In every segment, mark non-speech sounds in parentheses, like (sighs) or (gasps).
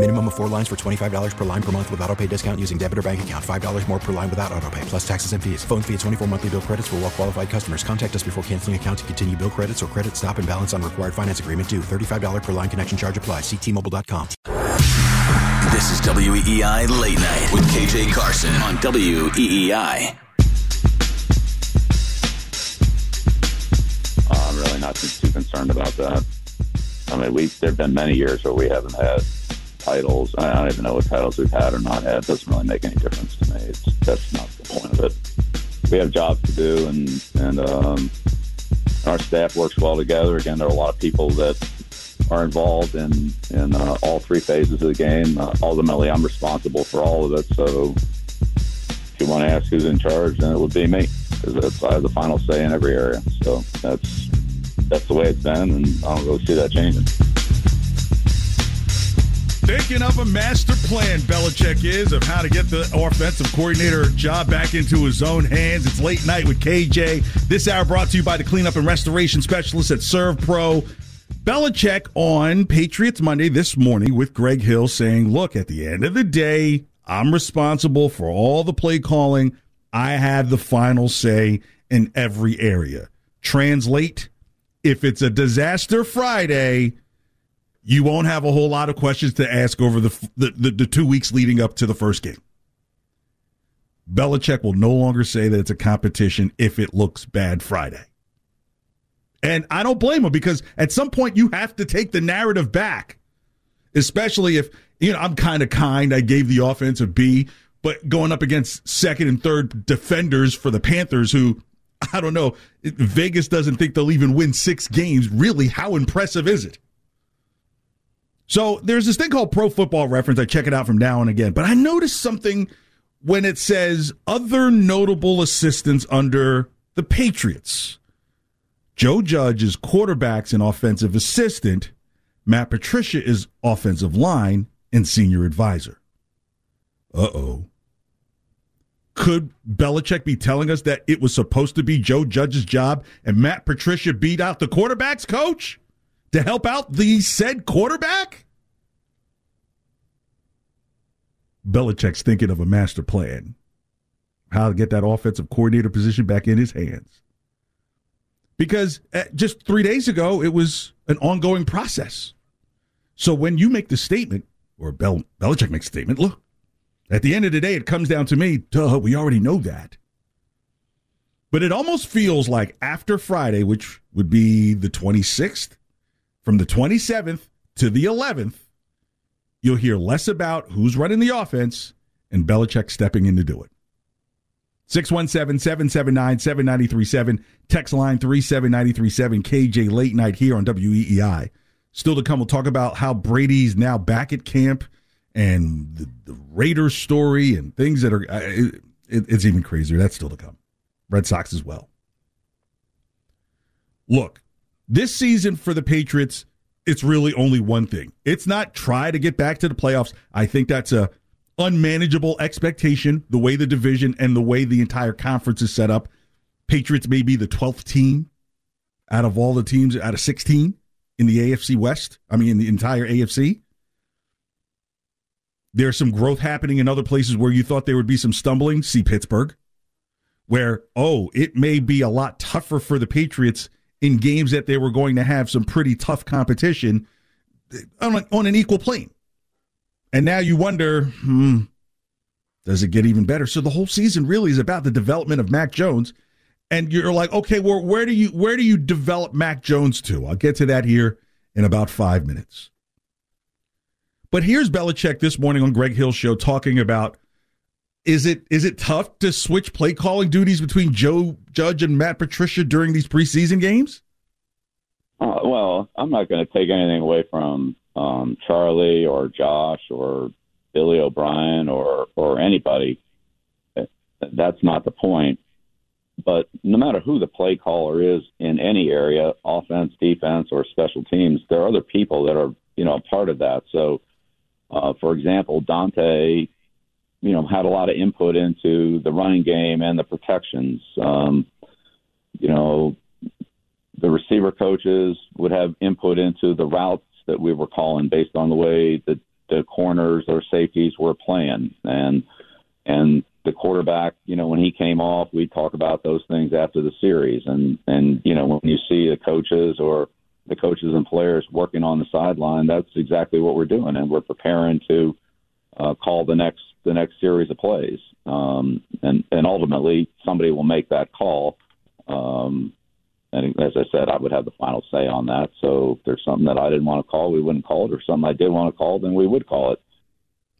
Minimum of four lines for $25 per line per month with auto pay discount using debit or bank account. $5 more per line without auto pay, plus taxes and fees. Phone fee at 24 monthly bill credits for well qualified customers. Contact us before canceling account to continue bill credits or credit stop and balance on required finance agreement due. $35 per line connection charge applies. Ctmobile.com. This is WEEI Late Night with KJ Carson on E WEEI. Uh, I'm really not too, too concerned about that. I mean, we there have been many years where we haven't had titles. I don't even know what titles we've had or not had. It doesn't really make any difference to me. It's that's not the point of it. We have jobs to do, and and um, our staff works well together. Again, there are a lot of people that are involved in in uh, all three phases of the game. Uh, ultimately, I'm responsible for all of it. So, if you want to ask who's in charge, then it would be me because I have the final say in every area. So that's that's the way it's been, and I don't really see that changing. Thinking of a master plan, Belichick is, of how to get the offensive coordinator job back into his own hands. It's late night with KJ. This hour brought to you by the cleanup and restoration specialist at SERVPRO. Belichick on Patriots Monday this morning with Greg Hill saying, Look, at the end of the day, I'm responsible for all the play calling. I have the final say in every area. Translate if it's a disaster Friday, you won't have a whole lot of questions to ask over the, the, the, the two weeks leading up to the first game. Belichick will no longer say that it's a competition if it looks bad Friday. And I don't blame him because at some point you have to take the narrative back, especially if, you know, I'm kind of kind. I gave the offense a B, but going up against second and third defenders for the Panthers who, I don't know, Vegas doesn't think they'll even win six games. Really, how impressive is it? So there's this thing called Pro Football Reference. I check it out from now and again. But I noticed something when it says other notable assistants under the Patriots. Joe Judge is quarterbacks and offensive assistant. Matt Patricia is offensive line and senior advisor. Uh oh. Could Belichick be telling us that it was supposed to be Joe Judge's job and Matt Patricia beat out the quarterbacks coach? To help out the said quarterback? Belichick's thinking of a master plan. How to get that offensive coordinator position back in his hands. Because uh, just three days ago, it was an ongoing process. So when you make the statement, or Bel- Belichick makes a statement, look, at the end of the day, it comes down to me. Duh, we already know that. But it almost feels like after Friday, which would be the 26th, from the 27th to the 11th, you'll hear less about who's running the offense and Belichick stepping in to do it. 617 779 7937, text line 37937, KJ Late Night here on WEEI. Still to come, we'll talk about how Brady's now back at camp and the, the Raiders story and things that are, uh, it, it's even crazier. That's still to come. Red Sox as well. Look, this season for the Patriots, it's really only one thing. It's not try to get back to the playoffs. I think that's a unmanageable expectation, the way the division and the way the entire conference is set up. Patriots may be the 12th team out of all the teams out of 16 in the AFC West. I mean, in the entire AFC. There's some growth happening in other places where you thought there would be some stumbling. See Pittsburgh, where, oh, it may be a lot tougher for the Patriots in games that they were going to have some pretty tough competition on, on an equal plane. And now you wonder, hmm, does it get even better? So the whole season really is about the development of Mac Jones. And you're like, okay, well, where do you where do you develop Mac Jones to? I'll get to that here in about five minutes. But here's Belichick this morning on Greg Hill's show talking about is it is it tough to switch play calling duties between Joe Judge and Matt Patricia during these preseason games? Uh, well, I'm not going to take anything away from um, Charlie or Josh or Billy O'Brien or or anybody. That's not the point. But no matter who the play caller is in any area, offense, defense, or special teams, there are other people that are you know a part of that. So, uh, for example, Dante, you know, had a lot of input into the running game and the protections. Um, you know, the receiver coaches would have input into the routes that we were calling based on the way that the corners or safeties were playing. And and the quarterback you know when he came off we'd talk about those things after the series. And and you know when you see the coaches or the coaches and players working on the sideline that's exactly what we're doing. And we're preparing to uh, call the next the next series of plays um, and and ultimately somebody will make that call um, and as I said, I would have the final say on that. So if there's something that I didn't want to call, we wouldn't call it. Or something I did want to call, then we would call it.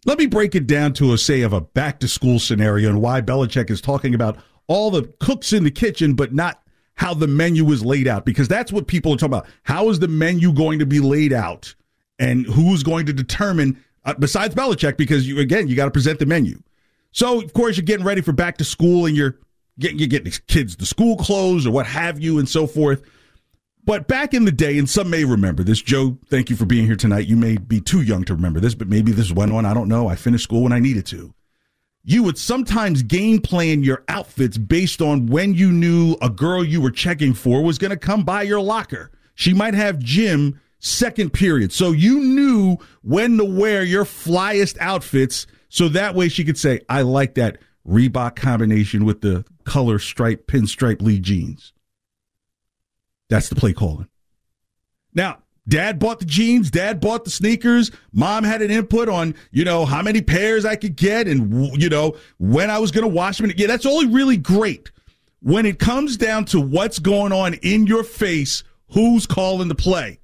Let me break it down to a say of a back to school scenario and why Belichick is talking about all the cooks in the kitchen, but not how the menu is laid out, because that's what people are talking about. How is the menu going to be laid out, and who's going to determine? Uh, besides Belichick, because you again you got to present the menu. So of course you're getting ready for back to school, and you're getting you get these kids the school clothes or what have you and so forth. But back in the day, and some may remember this, Joe, thank you for being here tonight. You may be too young to remember this, but maybe this went on. I don't know. I finished school when I needed to. You would sometimes game plan your outfits based on when you knew a girl you were checking for was going to come by your locker. She might have gym second period. So you knew when to wear your flyest outfits. So that way she could say, I like that Reebok combination with the color stripe pinstripe Lee jeans. That's the play calling. Now, dad bought the jeans, dad bought the sneakers, mom had an input on, you know, how many pairs I could get and, you know, when I was going to wash them. Yeah, that's only really great. When it comes down to what's going on in your face, who's calling the play?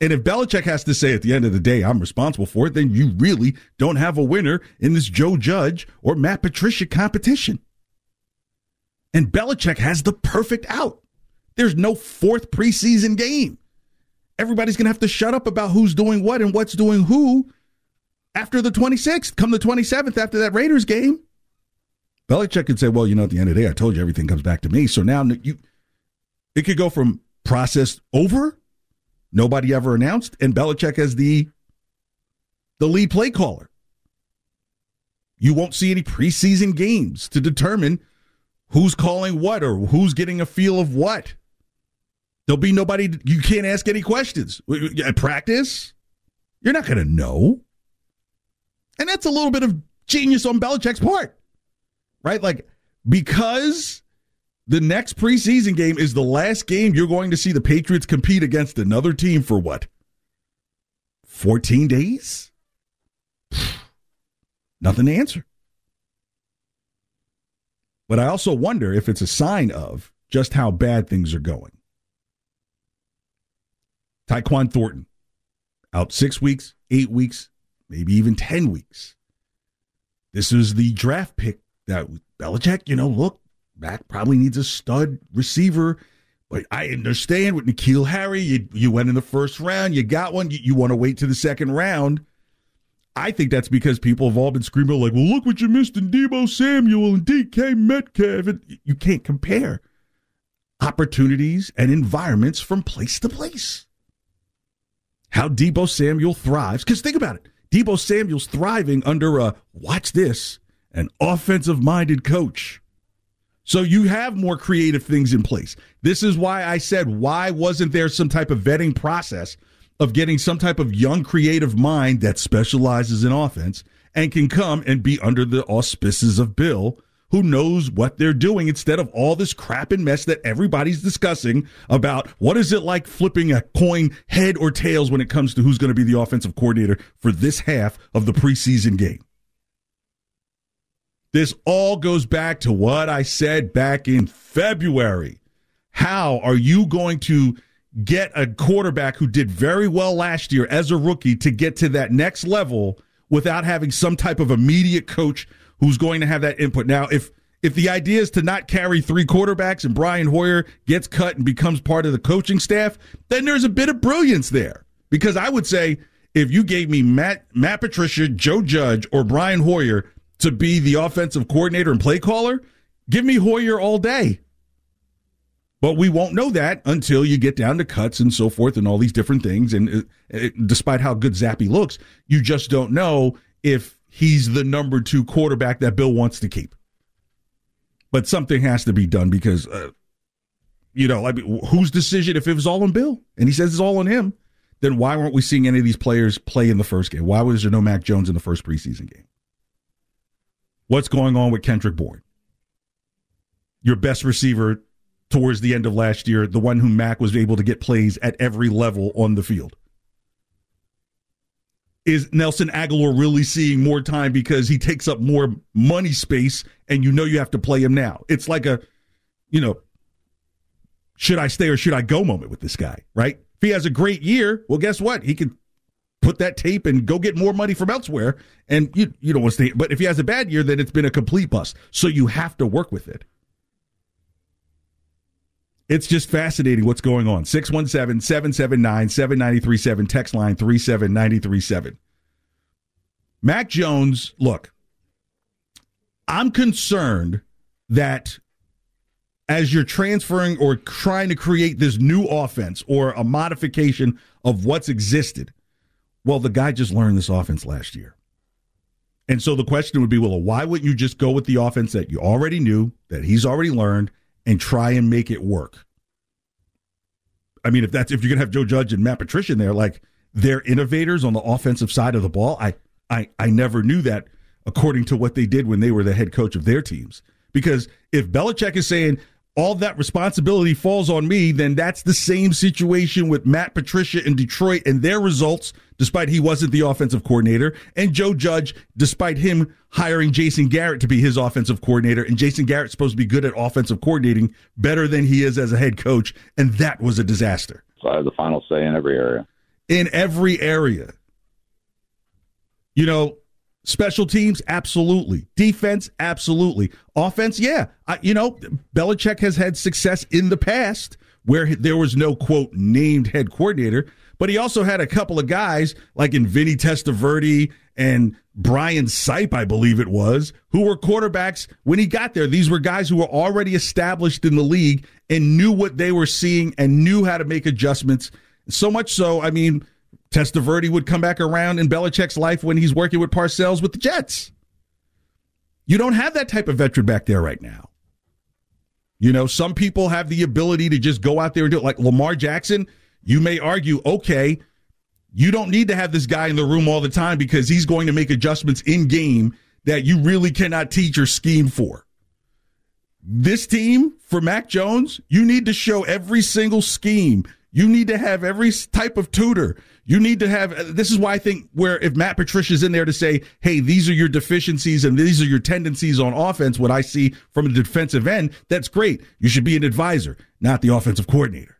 And if Belichick has to say at the end of the day, I'm responsible for it, then you really don't have a winner in this Joe Judge or Matt Patricia competition. And Belichick has the perfect out. There's no fourth preseason game. Everybody's going to have to shut up about who's doing what and what's doing who after the 26th, come the 27th after that Raiders game. Belichick could say, well, you know, at the end of the day, I told you everything comes back to me. So now you, it could go from process over Nobody ever announced, and Belichick as the the lead play caller. You won't see any preseason games to determine who's calling what or who's getting a feel of what. There'll be nobody, you can't ask any questions. At practice, you're not going to know. And that's a little bit of genius on Belichick's part, right? Like, because the next preseason game is the last game you're going to see the Patriots compete against another team for what? 14 days? (sighs) Nothing to answer. But I also wonder if it's a sign of just how bad things are going. Tyquan Thornton, out six weeks, eight weeks, maybe even 10 weeks. This is the draft pick that Belichick, you know, look, Mac probably needs a stud receiver. But I understand with N'Keal Harry, you, you went in the first round, you got one, you, you want to wait to the second round. I think that's because people have all been screaming like, "Well, look what you missed in Deebo Samuel and DK Metcalf." And you can't compare opportunities and environments from place to place. How Deebo Samuel thrives, because think about it: Deebo Samuel's thriving under a watch this, an offensive-minded coach. So you have more creative things in place. This is why I said, why wasn't there some type of vetting process of getting some type of young creative mind that specializes in offense and can come and be under the auspices of Bill, who knows what they're doing instead of all this crap and mess that everybody's discussing about what is it like flipping a coin head or tails when it comes to who's going to be the offensive coordinator for this half of the preseason game. This all goes back to what I said back in February. How are you going to get a quarterback who did very well last year as a rookie to get to that next level without having some type of immediate coach who's going to have that input. Now, if if the idea is to not carry three quarterbacks and Brian Hoyer gets cut and becomes part of the coaching staff, then there's a bit of brilliance there. Because I would say if you gave me Matt Matt Patricia, Joe Judge, or Brian Hoyer to be the offensive coordinator and play caller, give me Hoyer all day. But we won't know that until you get down to cuts and so forth and all these different things. And it, it, despite how good Zappe looks, you just don't know if he's the number two quarterback that Bill wants to keep. But something has to be done because, uh, you know, I mean, whose decision if it was all on Bill and he says it's all on him? Then why weren't we seeing any of these players play in the first game? Why was there no Mac Jones in the first preseason game? What's going on with Kendrick Bourne? Your best receiver towards the end of last year, the one whom Mac was able to get plays at every level on the field. Is Nelson Agholor really seeing more time because he takes up more money space and you know you have to play him now? It's like a, you know, should I stay or should I go moment with this guy, right? If he has a great year, well, guess what? He can put that tape and go get more money from elsewhere. And you, you don't want to stay. But if he has a bad year, then it's been a complete bust. So you have to work with it. It's just fascinating what's going on. 617 779 7937, text line 37937. Mac Jones, look, I'm concerned that as you're transferring or trying to create this new offense or a modification of what's existed, well, the guy just learned this offense last year. And so the question would be, well, why wouldn't you just go with the offense that you already knew, that he's already learned, and try and make it work. I mean, if that's if you're gonna have Joe Judge and Matt Patricia in there, like they're innovators on the offensive side of the ball. I I I never knew that according to what they did when they were the head coach of their teams. Because if Belichick is saying, all that responsibility falls on me, then that's the same situation with Matt Patricia in Detroit and their results, despite he wasn't the offensive coordinator, and Joe Judge, despite him hiring Jason Garrett to be his offensive coordinator. And Jason Garrett's supposed to be good at offensive coordinating, better than he is as a head coach, and that was a disaster. So I have the final say in every area. In every area. You know, Special teams, absolutely. Defense, absolutely. Offense, yeah. I, you know, Belichick has had success in the past where there was no quote named head coordinator, but he also had a couple of guys like in Vinny Testaverde and Brian Sipe, I believe it was, who were quarterbacks when he got there. These were guys who were already established in the league and knew what they were seeing and knew how to make adjustments. So much so, I mean, Testaverde would come back around in Belichick's life when he's working with Parcells with the Jets. You don't have that type of veteran back there right now. You know, some people have the ability to just go out there and do it. Like Lamar Jackson, you may argue, okay, you don't need to have this guy in the room all the time because he's going to make adjustments in game that you really cannot teach or scheme for. This team for Mac Jones, you need to show every single scheme. You need to have every type of tutor. You need to have. This is why I think where if Matt Patricia's in there to say, "Hey, these are your deficiencies and these are your tendencies on offense," what I see from the defensive end, that's great. You should be an advisor, not the offensive coordinator.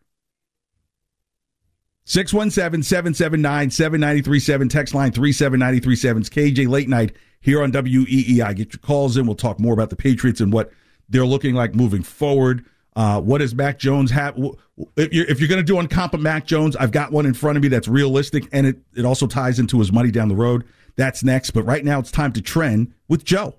617 779 7937, text line 37937. It's KJ Late Night here on WEEI. Get your calls in. We'll talk more about the Patriots and what they're looking like moving forward. Uh, what does Mac Jones have? If you're, if you're going to do on comp of Mac Jones, I've got one in front of me that's realistic, and it, it also ties into his money down the road. That's next. But right now, it's time to trend with Joe.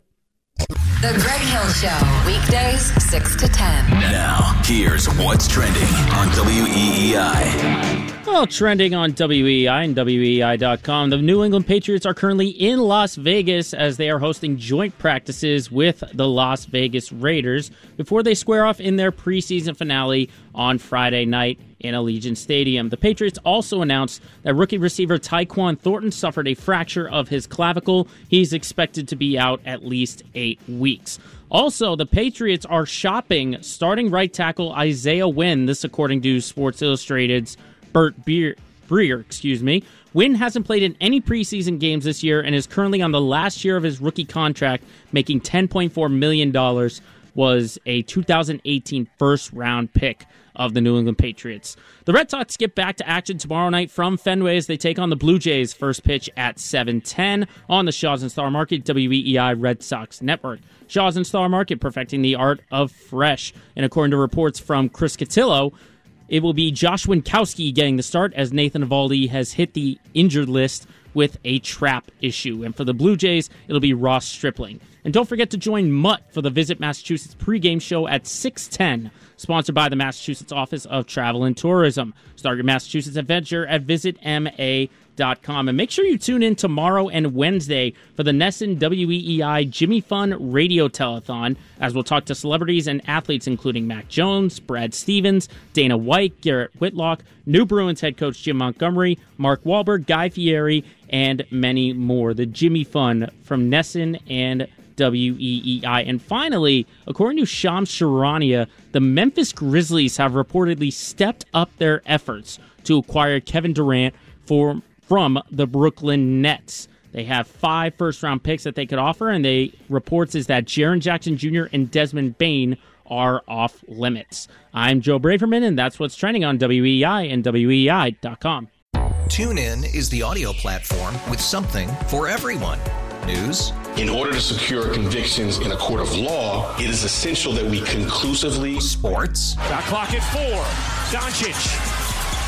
The Greg Hill Show, weekdays 6 to 10. Now, here's what's trending on WEEI. Well, trending on WEEI and WEEI.com, the New England Patriots are currently in Las Vegas as they are hosting joint practices with the Las Vegas Raiders before they square off in their preseason finale on Friday night in Allegiant Stadium. The Patriots also announced that rookie receiver Tyquan Thornton suffered a fracture of his clavicle. He's expected to be out at least eight weeks. Also, the Patriots are shopping starting right tackle Isaiah Wynn. This, according to Sports Illustrated's Burt Beer, Breer, excuse me. Wynn hasn't played in any preseason games this year and is currently on the last year of his rookie contract, making $10.4 million. Was a 2018 first round pick. of the New England Patriots. The Red Sox get back to action tomorrow night from Fenway as they take on the Blue Jays. First pitch at 7:10 on the Shaw's and Star Market WEEI Red Sox Network. Shaw's and Star Market perfecting the art of fresh, and according to reports from Chris Cotillo, it will be Josh Winkowski getting the start as Nathan Eovaldi has hit the injured list with a trap issue. And for the Blue Jays, it'll be Ross Stripling. And don't forget to join Mutt for the Visit Massachusetts pregame show at 610, sponsored by the Massachusetts Office of Travel and Tourism. Start your Massachusetts adventure at visitma.com. And make sure you tune in tomorrow and Wednesday for the NESN WEEI Jimmy Fund Radio Telethon, as we'll talk to celebrities and athletes including Mac Jones, Brad Stevens, Dana White, Garrett Whitlock, New Bruins head coach Jim Montgomery, Mark Wahlberg, Guy Fieri, and many more. The Jimmy Fund from NESN and WEEI. And finally, according to Shams Charania, the Memphis Grizzlies have reportedly stepped up their efforts to acquire Kevin Durant for, from the Brooklyn Nets. They have five first round picks that they could offer, and they reports is that Jaren Jackson Jr. and Desmond Bane are off limits. I'm Joe Braverman, and that's what's trending on WEI and WEI.com. Tune in is the audio platform with something for everyone. News. In order to secure convictions in a court of law, it is essential that we conclusively. Sports. Got clock at four. Doncic.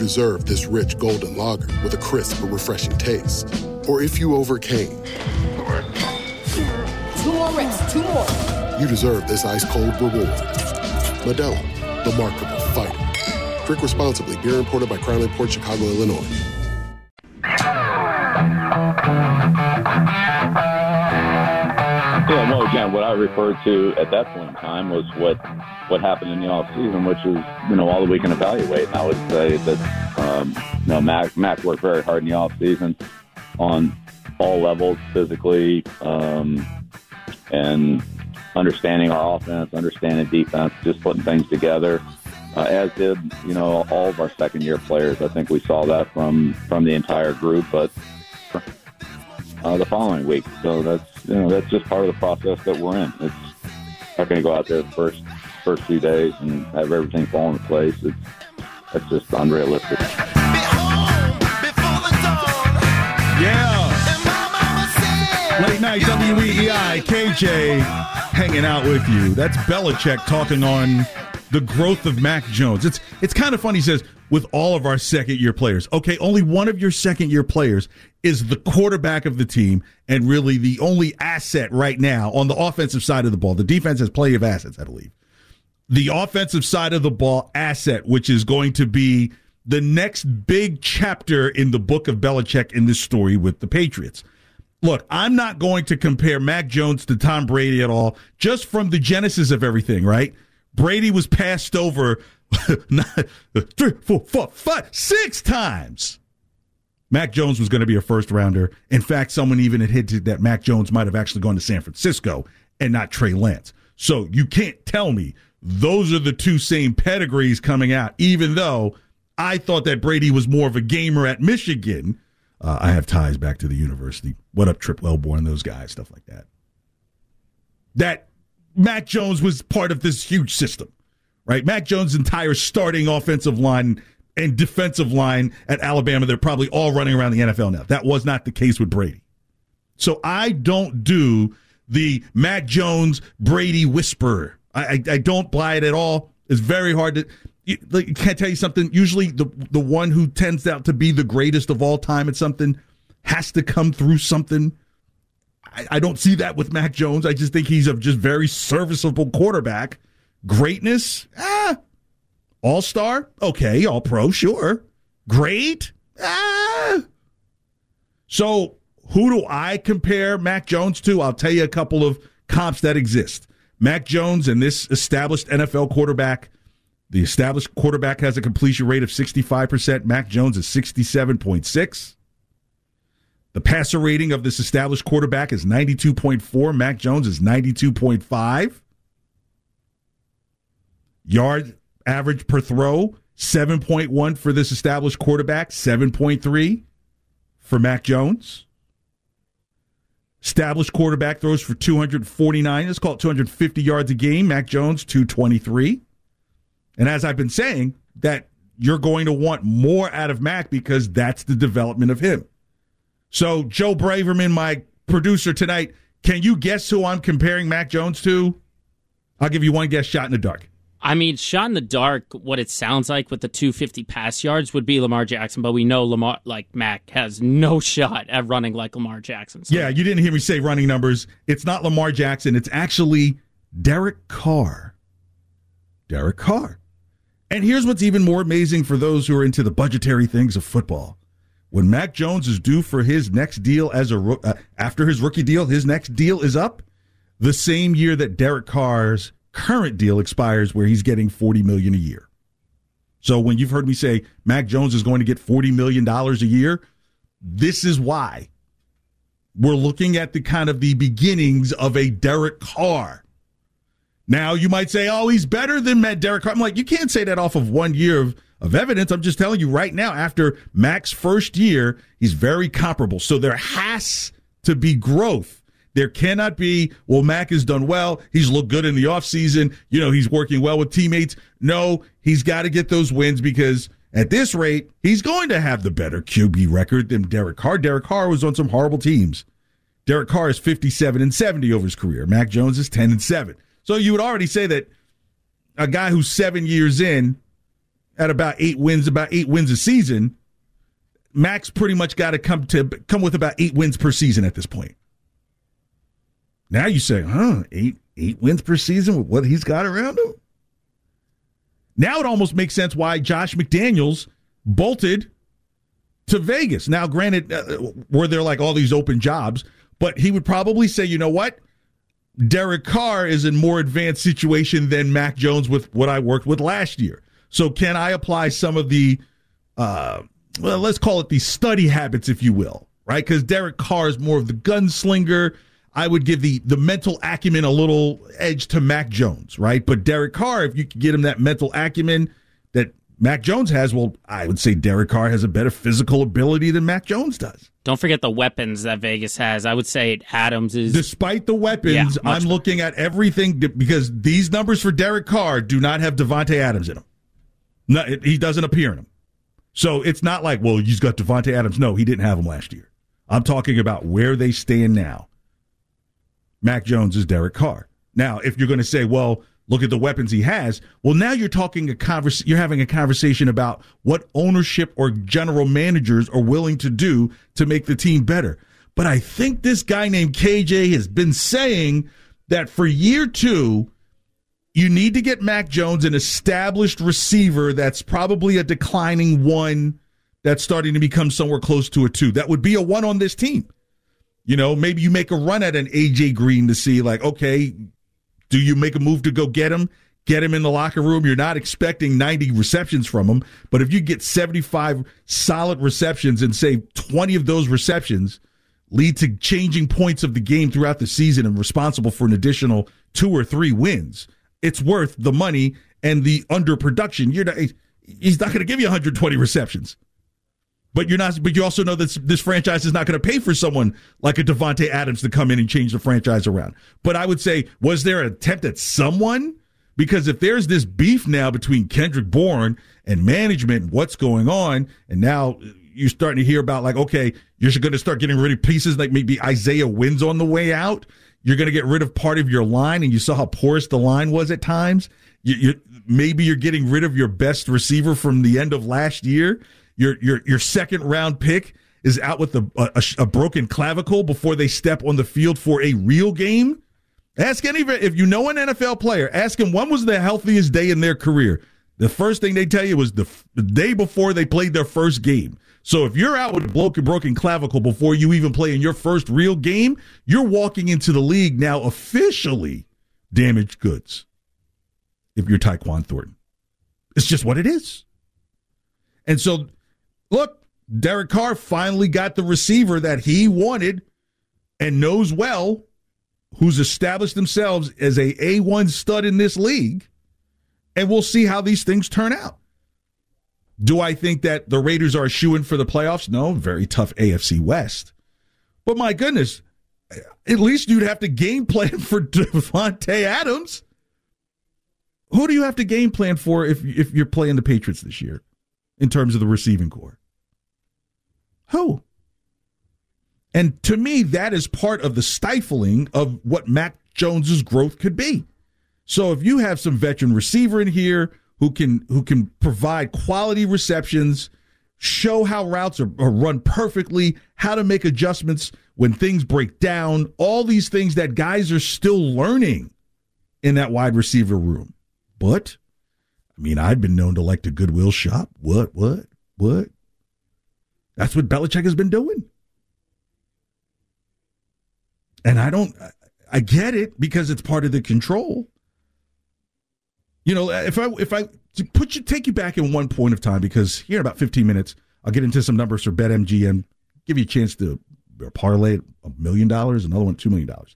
deserve this rich golden lager with a crisp but refreshing taste. Or if you overcame, two more reps, two more. You deserve this ice cold reward. Modelo, the Markable Fighter. Drink responsibly. Beer imported by Crown Port Chicago, Illinois. Yeah, what I referred to at that point in time was what what happened in the off season, which is you know all that we can evaluate. And I would say that um, you know Mac Mac worked very hard in the off season on all levels, physically um, and understanding our offense, understanding defense, just putting things together. Uh, as did you know all of our second year players. I think we saw that from from the entire group, but uh, the following week. So that's you know that's just part of the process that we're in. It's not going to go out there the first first few days and have everything fall into place. It's that's just unrealistic. Yeah. Late night WEEI, KJ hanging out with you. That's Belichick talking on the growth of Mac Jones. It's it's kind of funny. He says with all of our second year players. Okay, only one of your second year players is the quarterback of the team and really the only asset right now on the offensive side of the ball. The defense has plenty of assets, I believe. The offensive side of the ball asset, which is going to be the next big chapter in the book of Belichick in this story with the Patriots. Look, I'm not going to compare Mac Jones to Tom Brady at all, just from the genesis of everything, right? Brady was passed over (laughs) three, four, four, five, six times. Mac Jones was going to be a first rounder. In fact, someone even had hinted that Mac Jones might have actually gone to San Francisco and not Trey Lance. So you can't tell me those are the two same pedigrees coming out, even though I thought that Brady was more of a gamer at Michigan. Uh, I have ties back to the university. What up, Tripp Welborne, those guys, stuff like that. That Mac Jones was part of this huge system right? Mac Jones' entire starting offensive line and defensive line at Alabama, they're probably all running around the NFL now. That was not the case with Brady. So I don't do the Mac Jones Brady whisperer. I, I, I don't buy it at all. It's very hard to. like, can I tell you something? Usually, the the one who tends out to be the greatest of all time at something has to come through something. I, I don't see that with Mac Jones. I just think he's a just very serviceable quarterback. Greatness, ah, all star, okay, all pro, sure. Great, ah. So, who do I compare Mac Jones to? I'll tell you a couple of comps that exist. Mac Jones and this established NFL quarterback. The established quarterback has a completion rate of 65%. Mac Jones is 67.6. The passer rating of this established quarterback is 92.4. Mac Jones is 92.5. Yard average per throw, 7.1 for this established quarterback, 7.3 for Mac Jones. Established quarterback throws for 249. Let's call it 250 yards a game. Mac Jones, 223. And as I've been saying, that you're going to want more out of Mac because that's the development of him. So, Joe Braverman, my producer tonight, can you guess who I'm comparing Mac Jones to? I'll give you one guess shot in the dark. I mean, shot in the dark, what it sounds like with the 250 pass yards would be Lamar Jackson, but we know Lamar, like Mac, has no shot at running like Lamar Jackson. So. Yeah, you didn't hear me say running numbers. It's not Lamar Jackson. It's actually Derek Carr. Derek Carr. And here's what's even more amazing for those who are into the budgetary things of football. When Mac Jones is due for his next deal as a uh, after his rookie deal, his next deal is up the same year that Derek Carr's current deal expires where he's getting 40 million a year. So when you've heard me say Mac Jones is going to get 40 million dollars a year, this is why. We're looking at the kind of the beginnings of a Derek Carr. Now you might say, "Oh, he's better than Matt Derek Carr." I'm like, you can't say that off of one year of, of evidence. I'm just telling you right now. After Mac's first year, he's very comparable. So there has to be growth. There cannot be, well, Mac has done well. He's looked good in the offseason. You know, he's working well with teammates. No, he's got to get those wins because at this rate, he's going to have the better QB record than Derek Carr. Derek Carr was on some horrible teams. Derek Carr is 57 and 70 over his career. Mac Jones is 10 and 7. So you would already say that a guy who's seven years in at about eight wins, about eight wins a season, Mac's pretty much got to come to come with about eight wins per season at this point. Now you say, huh, eight eight wins per season with what he's got around him. Now it almost makes sense why Josh McDaniels bolted to Vegas. Now, granted, uh, were there like all these open jobs, but he would probably say, you know what? Derek Carr is in more advanced situation than Mac Jones with what I worked with last year. So can I apply some of the, uh, well, let's call it the study habits, if you will, right? Because Derek Carr is more of the gunslinger I would give the the mental acumen a little edge to Mac Jones, right? But Derek Carr, if you could get him that mental acumen that Mac Jones has, well, I would say Derek Carr has a better physical ability than Mac Jones does. Don't forget the weapons that Vegas has. I would say Adams is. Despite the weapons, yeah, I'm better. looking at everything because these numbers for Derek Carr do not have Davante Adams in them. No, he doesn't appear in them. So it's not like, well, he's got Davante Adams. No, he didn't have him last year. I'm talking about where they stand now. Mac Jones is Derek Carr. Now, if you're going to say, well, look at the weapons he has, well, now you're talking a convers- you're having a conversation about what ownership or general managers are willing to do to make the team better. But I think this guy named KJ has been saying that for year two, you need to get Mac Jones an established receiver that's probably a declining one that's starting to become somewhere close to a two. That would be a one on this team. You know, maybe you make a run at an AJ Green to see, like, okay, do you make a move to go get him? Get him in the locker room. You're not expecting 90 receptions from him, but if you get 75 solid receptions and say 20 of those receptions lead to changing points of the game throughout the season and responsible for an additional two or three wins, it's worth the money and the underproduction. You're not, he's not going to give you 120 receptions. But you're not. But you also know that this franchise is not going to pay for someone like a Davante Adams to come in and change the franchise around. But I would say, was there an attempt at someone? Because if there's this beef now between Kendrick Bourne and management, what's going on? And now uh, you're starting to hear about like, okay, you're going to start getting rid of pieces like maybe Isaiah Wynn's on the way out. You're going to get rid of part of your line, and you saw how porous the line was at times. You, you, maybe you're getting rid of your best receiver from the end of last year. Your your your second round pick is out with a, a, a broken clavicle before they step on the field for a real game. Ask any if you know an NFL player, ask him when was the healthiest day in their career. The first thing they tell you was the, the day before they played their first game. So if you're out with a broken, broken clavicle before you even play in your first real game, you're walking into the league now officially damaged goods. If you're Tyquan Thornton, it's just what it is. And so, look, Derek Carr finally got the receiver that he wanted and knows well, who's established themselves as a A1 stud in this league. And we'll see how these things turn out. Do I think that the Raiders are shooing for the playoffs? No, very tough AFC West. But my goodness, at least you'd have to game plan (laughs) for Davante Adams. Who do you have to game plan for if if you're playing the Patriots this year in terms of the receiving corps? Who? And to me, that is part of the stifling of what Mac Jones's growth could be. So if you have some veteran receiver in here who can who can provide quality receptions, show how routes are, are run perfectly, how to make adjustments when things break down, all these things that guys are still learning in that wide receiver room. But I mean, I've been known to like to Goodwill shop. What, what, what? That's what Belichick has been doing. And I don't, I get it because it's part of the control. You know, if I if I put you take you back in one point of time because here in about 15 minutes I'll get into some numbers for BetMGM, give you a chance to parlay a million dollars, another one two million dollars.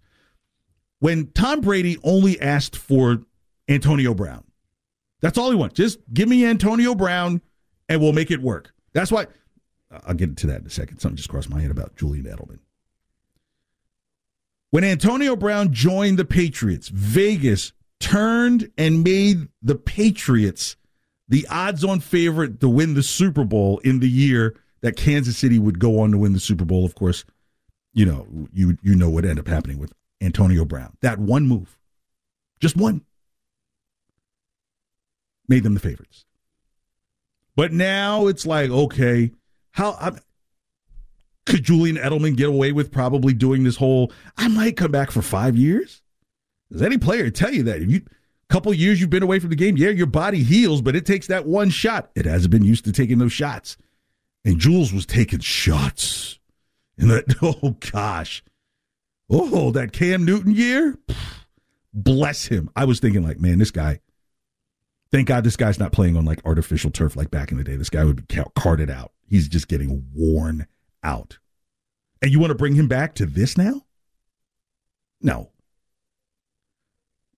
When Tom Brady only asked for Antonio Brown, that's all he wants. Just give me Antonio Brown, and we'll make it work. That's why I'll get into that in a second. Something just crossed my head about Julian Edelman. When Antonio Brown joined the Patriots, Vegas turned and made the Patriots the odds on favorite to win the Super Bowl in the year that Kansas City would go on to win the Super Bowl. Of course, you know, you you know what ended up happening with Antonio Brown. That one move, just one, made them the favorites. But now it's like, okay, how I, could Julian Edelman get away with probably doing this whole? I might come back for five years. Does any player tell you that? If you couple years you've been away from the game, yeah, your body heals, but it takes that one shot. It hasn't been used to taking those shots. And Jules was taking shots. And that (laughs) oh gosh. Oh, that Cam Newton year? Bless him. I was thinking like, man, this guy Thank God this guy's not playing on like artificial turf like back in the day. This guy would be carted out. He's just getting worn out. And you want to bring him back to this now? No.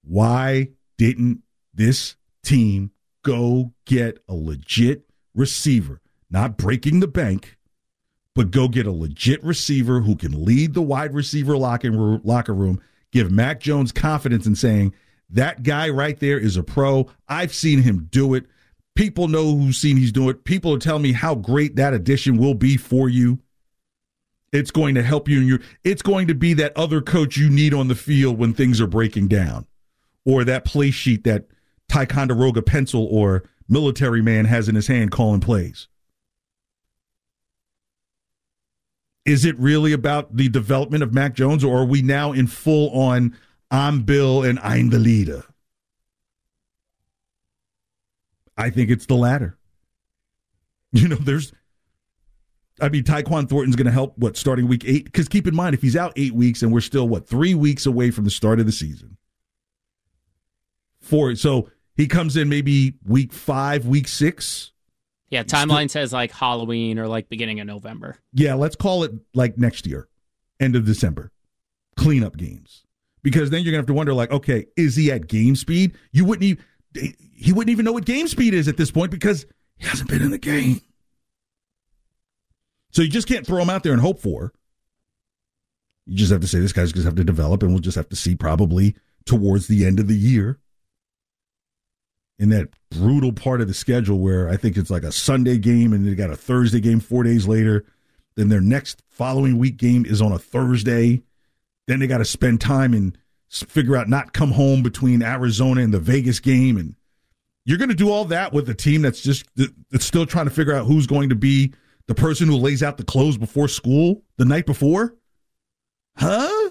Why didn't this team go get a legit receiver? Not breaking the bank, but go get a legit receiver who can lead the wide receiver locker room, give Mac Jones confidence in saying, that guy right there is a pro. I've seen him do it. People know who's seen he's doing it. People are telling me how great that addition will be for you. It's going to help you and your it's going to be that other coach you need on the field when things are breaking down or that play sheet that Ticonderoga pencil or military man has in his hand calling plays. Is it really about the development of Mac Jones, or are we now in full on I'm Bill and I'm the leader? I think it's the latter. (laughs) You know, there's, I mean, Tyquan Thornton's going to help, what, starting week eight? Because keep in mind, if he's out eight weeks and we're still, what, three weeks away from the start of the season, for so he comes in maybe week five, week six. Yeah, timeline Still, says like Halloween or like beginning of November. Yeah, let's call it like next year, end of December, cleanup games. Because then you're gonna have to wonder, like, okay, is he at game speed? You wouldn't even he wouldn't even know what game speed is at this point because he hasn't been in the game. So you just can't throw him out there and hope for. You just have to say this guy's going to have to develop, and we'll just have to see probably towards the end of the year in that brutal part of the schedule where I think it's like a Sunday game and they got a Thursday game four days later. Then their next following week game is on a Thursday. Then they got to spend time and figure out not come home between Arizona and the Vegas game, and you're going to do all that with a team that's just that's still trying to figure out who's going to be the person who lays out the clothes before school the night before, huh?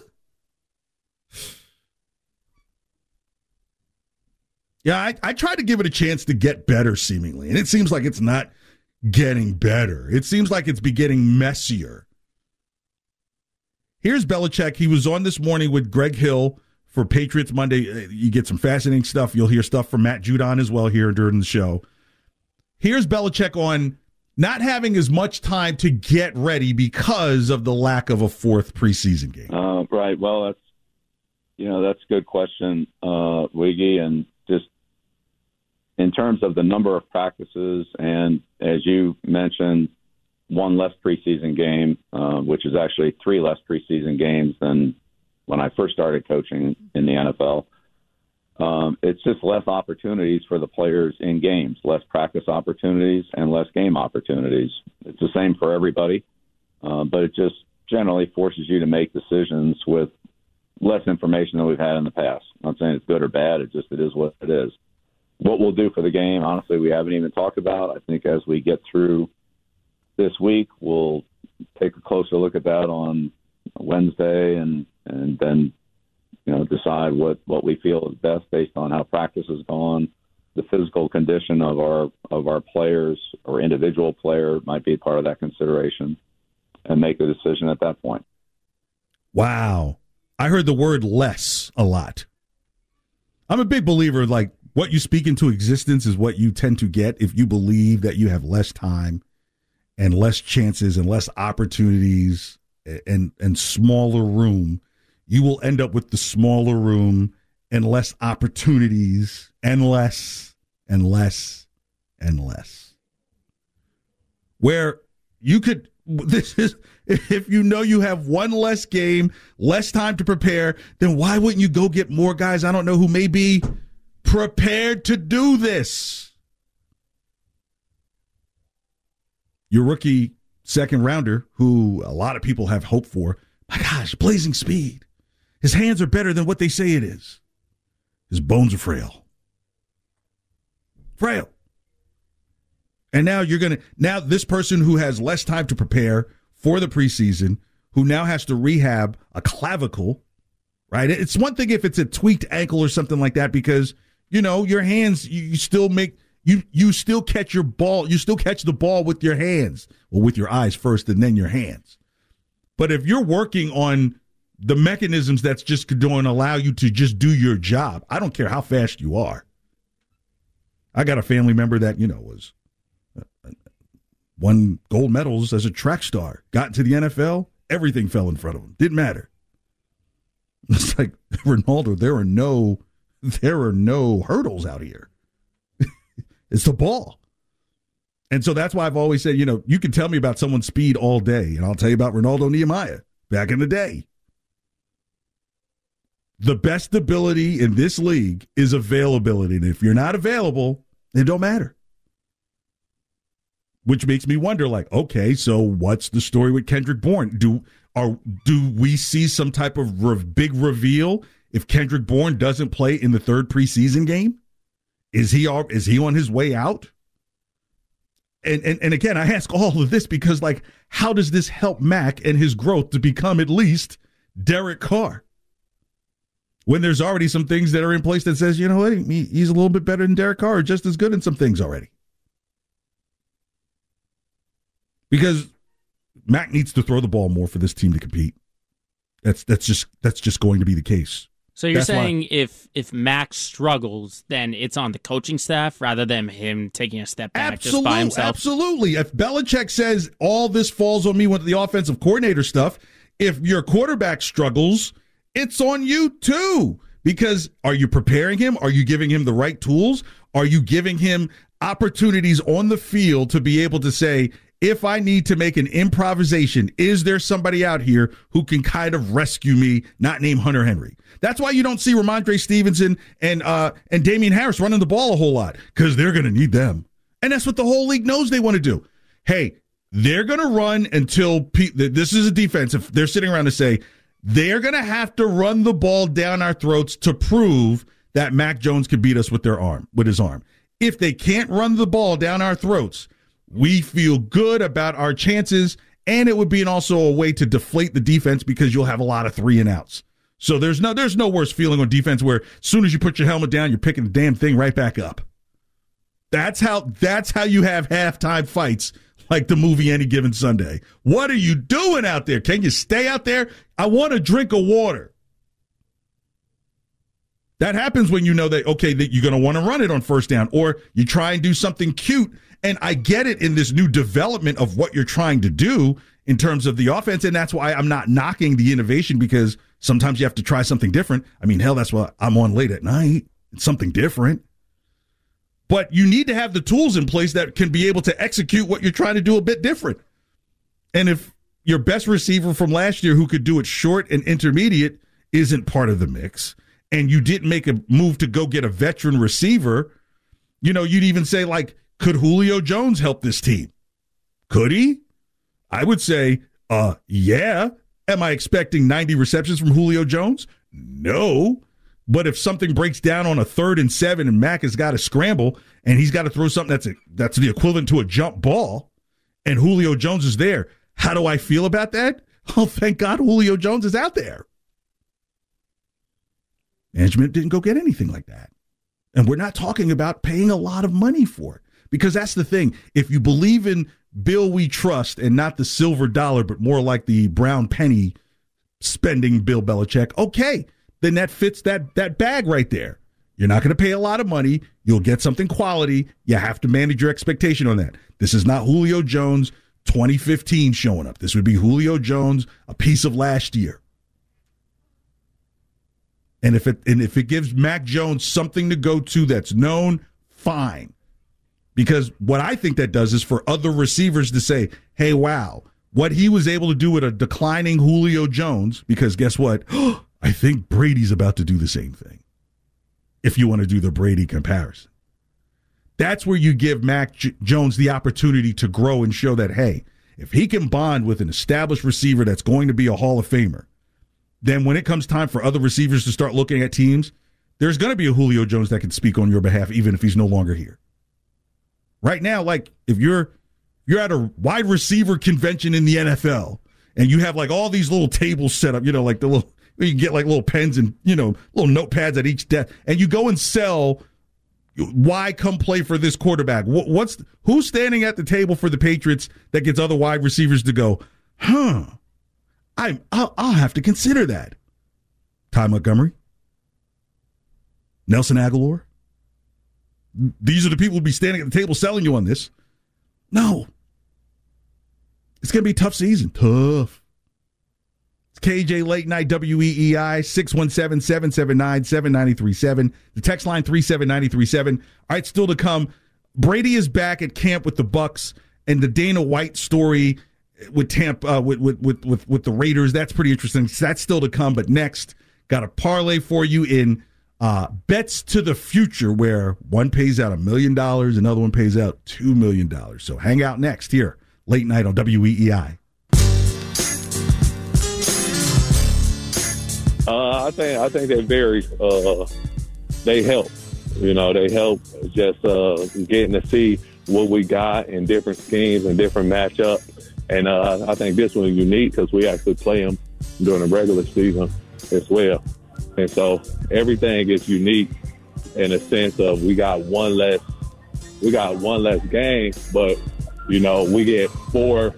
Yeah, I, I tried to give it a chance to get better, seemingly, and it seems like it's not getting better. It seems like it's be getting messier. Here's Belichick. He was on this morning with Greg Hill for Patriots Monday. Uh, you get some fascinating stuff. You'll hear stuff from Matt Judon as well here during the show. Here's Belichick on not having as much time to get ready because of the lack of a fourth preseason game. Uh, right. Well, that's you know that's a good question, uh, Wiggy, and just in terms of the number of practices, and as you mentioned, one less preseason game, uh, which is actually three less preseason games than when I first started coaching in the NFL. Um, it's just less opportunities for the players in games, less practice opportunities and less game opportunities. It's the same for everybody, uh, but it just generally forces you to make decisions with less information than we've had in the past. I'm not saying it's good or bad. It just it is what it is. What we'll do for the game, honestly, we haven't even talked about. I think as we get through this week. We'll take a closer look at that on Wednesday, and and then you know decide what what we feel is best based on how practice has gone, the physical condition of our of our players or individual player might be part of that consideration, and make a decision at that point. Wow, I heard the word less a lot. I'm a big believer like what you speak into existence is what you tend to get if you believe that you have less time and less chances and less opportunities and and smaller room, you will end up with the smaller room and less opportunities and less and less and less. Where you could (laughs) this is if you know you have one less game, less time to prepare, then why wouldn't you go get more guys I don't know who may be prepared to do this? Your rookie second rounder, who a lot of people have hope for. My gosh, blazing speed. His hands are better than what they say it is. His bones are frail. Frail. And now you're going to, now this person who has less time to prepare for the preseason, who now has to rehab a clavicle, right? It's one thing if it's a tweaked ankle or something like that because, you know, your hands, you still make, you you still catch your ball. You still catch the ball with your hands, well, with your eyes first, and then your hands. But if you're working on the mechanisms that's just going to allow you to just do your job, I don't care how fast you are. I got a family member that you know was uh, won gold medals as a track star, got into the NFL, everything fell in front of him. Didn't matter. (laughs) It's like (laughs) Renaldo. There are no, there are no hurdles out here. It's the ball. And so that's why I've always said, you know, you can tell me about someone's speed all day, and I'll tell you about Renaldo Nehemiah back in the day. The best ability in this league is availability. And if you're not available, it don't matter. Which makes me wonder, like, okay, so what's the story with Kendrick Bourne? Do are do we see some type of re- big reveal if Kendrick Bourne doesn't play in the third preseason game? Is he is he on his way out? And, and and again, I ask all of this because like, how does this help Mac and his growth to become at least Derek Carr? When there's already some things that are in place that says, you know what, he's a little bit better than Derek Carr, just as good in some things already. Because Mac needs to throw the ball more for this team to compete. That's that's just that's just going to be the case. So you're That's saying why- if if Max struggles, then it's on the coaching staff rather than him taking a step back just by Absolutely, himself. absolutely. If Belichick says all this falls on me with the offensive coordinator stuff, if your quarterback struggles, it's on you too. Because are you preparing him? Are you giving him the right tools? Are you giving him opportunities on the field to be able to say, if I need to make an improvisation, is there somebody out here who can kind of rescue me, not name Hunter Henry? That's why you don't see Rhamondre Stevenson and uh, and Damien Harris running the ball a whole lot because they're going to need them, and that's what the whole league knows they want to do. Hey, they're going to run until this is a defense. If they're sitting around to say They're going to have to run the ball down our throats to prove that Mac Jones can beat us with their arm, with his arm. If they can't run the ball down our throats, we feel good about our chances, and it would be also a way to deflate the defense because you'll have a lot of three and outs. So there's no there's no worse feeling on defense where as soon as you put your helmet down, you're picking the damn thing right back up. That's how that's how you have halftime fights like the movie Any Given Sunday. What are you doing out there? Can you stay out there? I want a drink of water. That happens when you know that okay that you're going to want to run it on first down or you try and do something cute and I get it in this new development of what you're trying to do in terms of the offense and that's why I'm not knocking the innovation because sometimes you have to try something different. I mean, hell that's why I'm on late at night. It's something different. But you need to have the tools in place that can be able to execute what you're trying to do a bit different. And if your best receiver from last year who could do it short and intermediate isn't part of the mix, and you didn't make a move to go get a veteran receiver, you know, you'd even say, like, could Julio Jones help this team? Could he? I would say, uh, yeah. Am I expecting 90 receptions from Julio Jones? No. But if something breaks down on a third and seven and Mac has got to scramble and he's got to throw something that's a, that's the equivalent to a jump ball and Julio Jones is there, how do I feel about that? (laughs) Oh, thank God Julio Jones is out there. Management didn't go get anything like that. And we're not talking about paying a lot of money for it because that's the thing. If you believe in Bill we trust and not the silver dollar, but more like the brown penny spending Bill Belichick, okay, then that fits that that bag right there. You're not going to pay a lot of money. You'll get something quality. You have to manage your expectation on that. This is not Julio Jones 2015 showing up. This would be Julio Jones, a piece of last year. And if it and if it gives Mac Jones something to go to that's known, fine. Because what I think that does is for other receivers to say, "Hey, wow, what he was able to do with a declining Julio Jones." Because guess what? (gasps) I think Brady's about to do the same thing. If you want to do the Brady comparison, that's where you give Mac J- Jones the opportunity to grow and show that, hey, if he can bond with an established receiver that's going to be a Hall of Famer, then when it comes time for other receivers to start looking at teams, there's going to be a Julio Jones that can speak on your behalf, even if he's no longer here. Right now, like if you're you're at a wide receiver convention in the NFL and you have like all these little tables set up, you know, like the little you can get like little pens and you know little notepads at each desk, and you go and sell. Why come play for this quarterback? What's who's standing at the table for the Patriots that gets other wide receivers to go? Huh? I I'll, I'll have to consider that. Ty Montgomery, Nelson Agholor. These are the people who'll be standing at the table selling you on this. No, it's going to be a tough season. Tough. KJ Late Night WEEI 617 779 7937. The text line 37937. All right, still to come. Brady is back at camp with the Bucs and the Dana White story with Tampa uh, with, with, with with with the Raiders. That's pretty interesting. That's still to come. But next, got a parlay for you in uh, bets to the future, where one pays out a million dollars, another one pays out two million dollars. So hang out next here, late night on WEEI. Uh, I think I think they very uh, they help. You know, they help just uh, getting to see what we got in different schemes and different matchups. And uh, I think this one is unique because we actually play them during the regular season as well. And so everything is unique in a sense of we got one less we got one less game, but you know we get four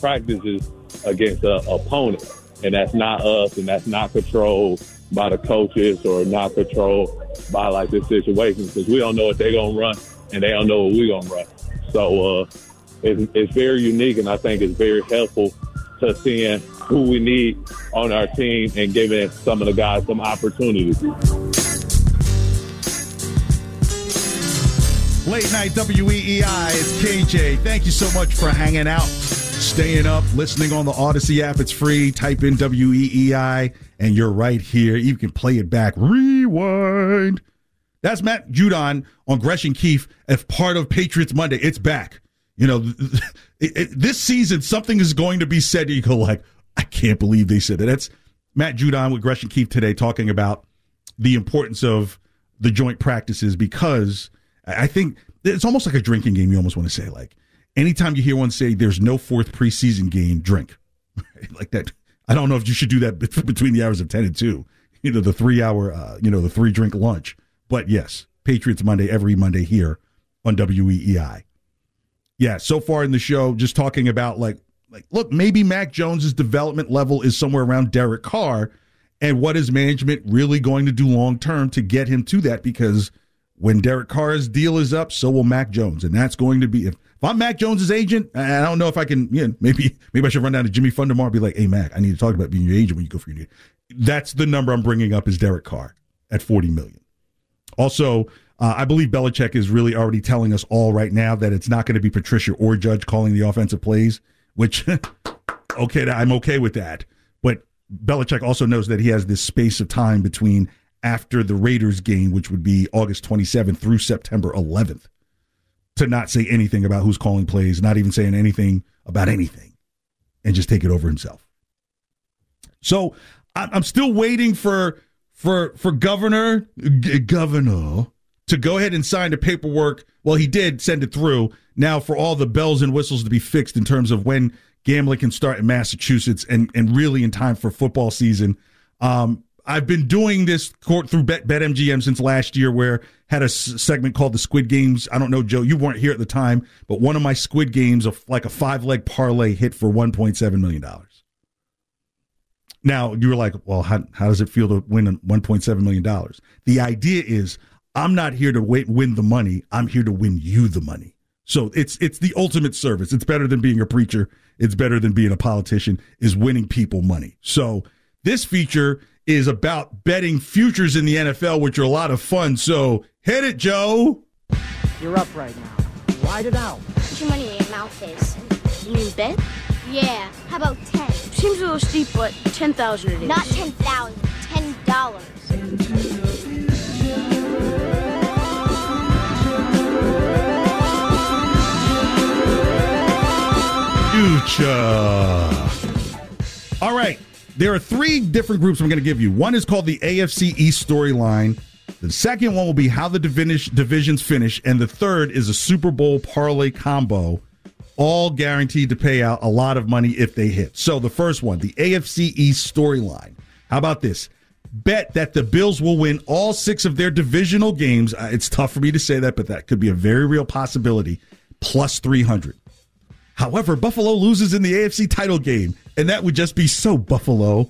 practices against an opponent and that's not us, and that's not controlled by the coaches or not controlled by like this situation because we don't know what they're gonna run and they don't know what we're gonna run. So uh, it's, it's very unique, and I think it's very helpful to seeing who we need on our team and giving some of the guys some opportunities. Late night WEEI, it's KJ. Thank you so much for hanging out staying up, listening on the Audacy app. It's free. Type in WEEI, and you're right here. You can play it back. Rewind. That's Matt Judon on Gresh and Keefe as part of Patriots Monday. It's back. You know, it, it, this season, something is going to be said. You go like, I can't believe they said that. That's Matt Judon with Gresh and Keefe today talking about the importance of the joint practices because I think it's almost like a drinking game. You almost want to say like anytime you hear one say there's no fourth preseason game, drink (laughs) like that. I don't know if you should do that (laughs) between the hours of ten and two. You know the three hour, uh, you know the three drink lunch. But yes, Patriots Monday every Monday here on WEEI. Yeah, so far in the show, just talking about like like look, maybe Mac Jones's development level is somewhere around Derek Carr, and what is management really going to do long term to get him to that? Because when Derek Carr's deal is up, so will Mac Jones, and that's going to be if, if I'm Mac Jones's agent. I don't know if I can. You know, maybe maybe I should run down to Jimmy Fund tomorrow and be like, "Hey Mac, I need to talk about being your agent when you go for your." Deal. That's the number I'm bringing up is Derek Carr at 40 million. Also, uh, I believe Belichick is really already telling us all right now that it's not going to be Patricia or Judge calling the offensive plays, which, (laughs) okay, I'm okay with that. But Belichick also knows that he has this space of time between after the Raiders game, which would be August 27th through September 11th, to not say anything about who's calling plays, not even saying anything about anything, and just take it over himself. So I'm still waiting for for for governor governor to go ahead and sign the paperwork. Well, he did send it through. Now for all the bells and whistles to be fixed in terms of when gambling can start in Massachusetts and and really in time for football season. Um, I've been doing this court through Bet, BetMGM since last year, where had a s- segment called the Squid Games. I don't know, Joe, you weren't here at the time, but one of my Squid Games, of like a five leg parlay, hit for one point seven million dollars. Now you were like, well, how, how does it feel to win one point seven million dollars? The idea is, I'm not here to wait, win the money. I'm here to win you the money. So it's it's the ultimate service. It's better than being a preacher. It's better than being a politician. Is winning people money. So this feature is about betting futures in the NFL, which are a lot of fun. So hit it, Joe. You're up right now. Ride it out. How much money in your mouth is? You mean bet? Yeah. How about ten? Seems a little steep, but ten thousand it is. Not ten thousand. Ten dollars. Future. All right. There are three different groups I'm going to give you. One is called the AFC East storyline. The second one will be how the divisions finish. And the third is a Super Bowl parlay combo, all guaranteed to pay out a lot of money if they hit. So the first one, the AFC East storyline. How about this? Bet that the Bills will win all six of their divisional games. Uh, It's tough for me to say that, but that could be a very real possibility. Plus 300. However, Buffalo loses in the AFC title game, and that would just be so Buffalo.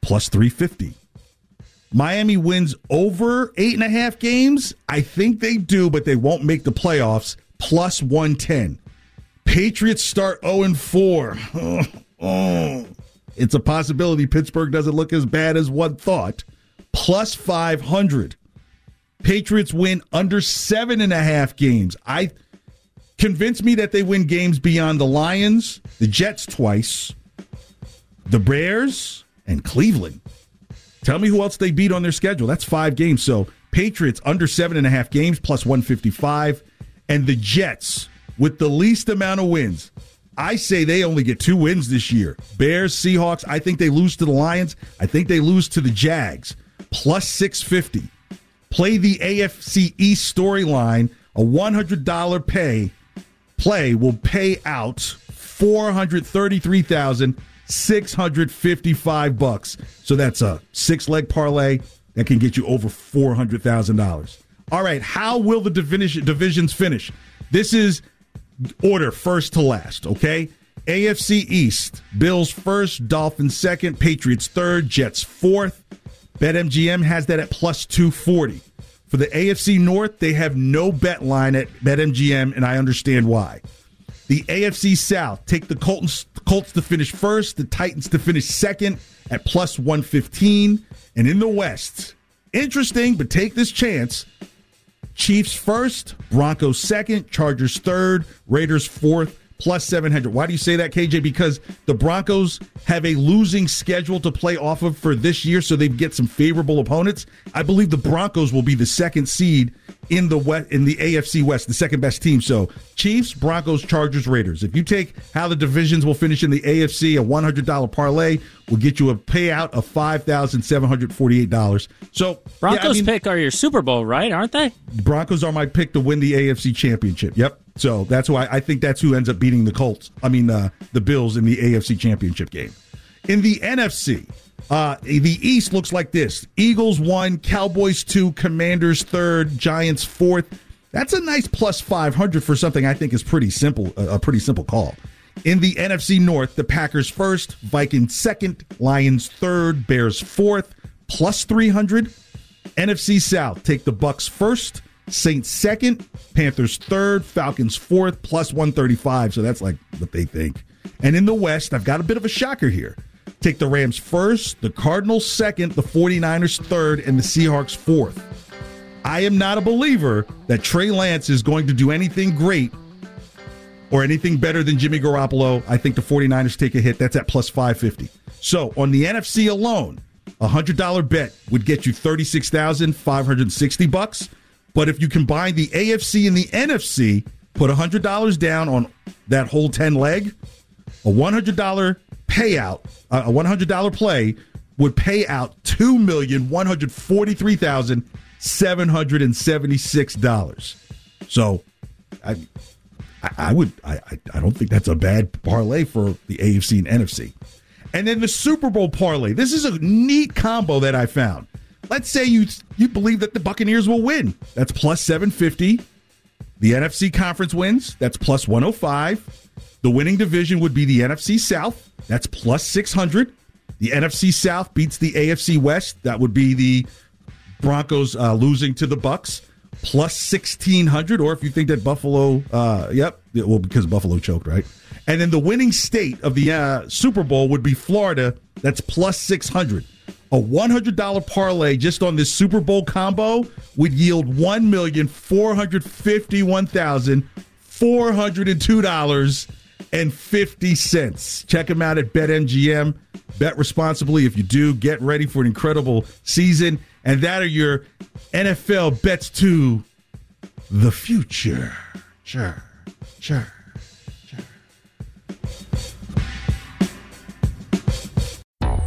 Plus 350. Miami wins over eight and a half games. I think they do, but they won't make the playoffs. Plus 110. Patriots start 0 and 4. (laughs) Oh, it's a possibility Pittsburgh doesn't look as bad as one thought. Plus 500. Patriots win under seven and a half games. I convince me that they win games beyond the Lions, the Jets twice, the Bears, and Cleveland. Tell me who else they beat on their schedule. That's five games. So Patriots under seven and a half games plus 155. And the Jets with the least amount of wins. I say they only get two wins this year. Bears, Seahawks. I think they lose to the Lions. I think they lose to the Jags. Plus 650. Play the AFC East storyline. A $100 pay play will pay out 433,655 bucks. So that's a six leg parlay that can get you over $400,000. All right, how will the division, divisions finish? This is order first to last, okay? AFC East, Bills first, Dolphins second, Patriots third, Jets fourth. BetMGM has that at plus 240. For the AFC North, they have no bet line at BetMGM, and I understand why. The AFC South take the Colts, Colts to finish first, the Titans to finish second at plus 115. And in the West, interesting, but take this chance. Chiefs first, Broncos second, Chargers third, Raiders fourth, plus 700. Why do you say that, KJ? Because the Broncos have a losing schedule to play off of for this year, so they get some favorable opponents. I believe the Broncos will be the second seed in the West, in the AFC West, the second best team. So Chiefs, Broncos, Chargers, Raiders. If you take how the divisions will finish in the AFC, a $100 parlay will get you a payout of $5,748. So Broncos yeah, I mean, pick are your Super Bowl, right? Aren't they? Broncos are my pick to win the AFC Championship. Yep. So that's why I think that's who ends up beating the Colts. I mean, uh, the Bills in the AFC Championship game. In the NFC, uh, the East looks like this: Eagles one, Cowboys two, Commanders third, Giants fourth. That's a nice plus five hundred for something I think is pretty simple, a pretty simple call. In the NFC North, the Packers first, Vikings second, Lions third, Bears fourth, plus three hundred. NFC South, take the Bucs first, Saints second, Panthers third, Falcons fourth, plus 135. So that's like what they think. And in the West, I've got a bit of a shocker here. Take the Rams first, the Cardinals second, the 49ers third, and the Seahawks fourth. I am not a believer that Trey Lance is going to do anything great or anything better than Jimmy Garoppolo. I think the 49ers take a hit. That's at plus 550. So on the NFC alone, a $100 bet would get you 36,560 bucks. But if you combine the AFC and the NFC, put $100 down on that whole 10 leg, a $100 payout, a $100 play would pay out $2,143,776. So I, I would, I, I don't think that's a bad parlay for the AFC and NFC. And then the Super Bowl parlay. This is a neat combo that I found. Let's say you you believe that the Buccaneers will win. That's plus 750. The NFC conference wins. That's plus 105. The winning division would be the NFC South. That's plus 600. The NFC South beats the AFC West. That would be the Broncos uh, losing to the Bucs plus 1600 or if you think that Buffalo uh yep, well because Buffalo choked, right? And then the winning state of the uh, Super Bowl would be Florida. That's plus 600. A $100 parlay just on this Super Bowl combo would yield $1,451,402.50. Check them out at BetMGM. Bet responsibly. If you do, get ready for an incredible season. And that are your NFL bets to the future. Sure, sure.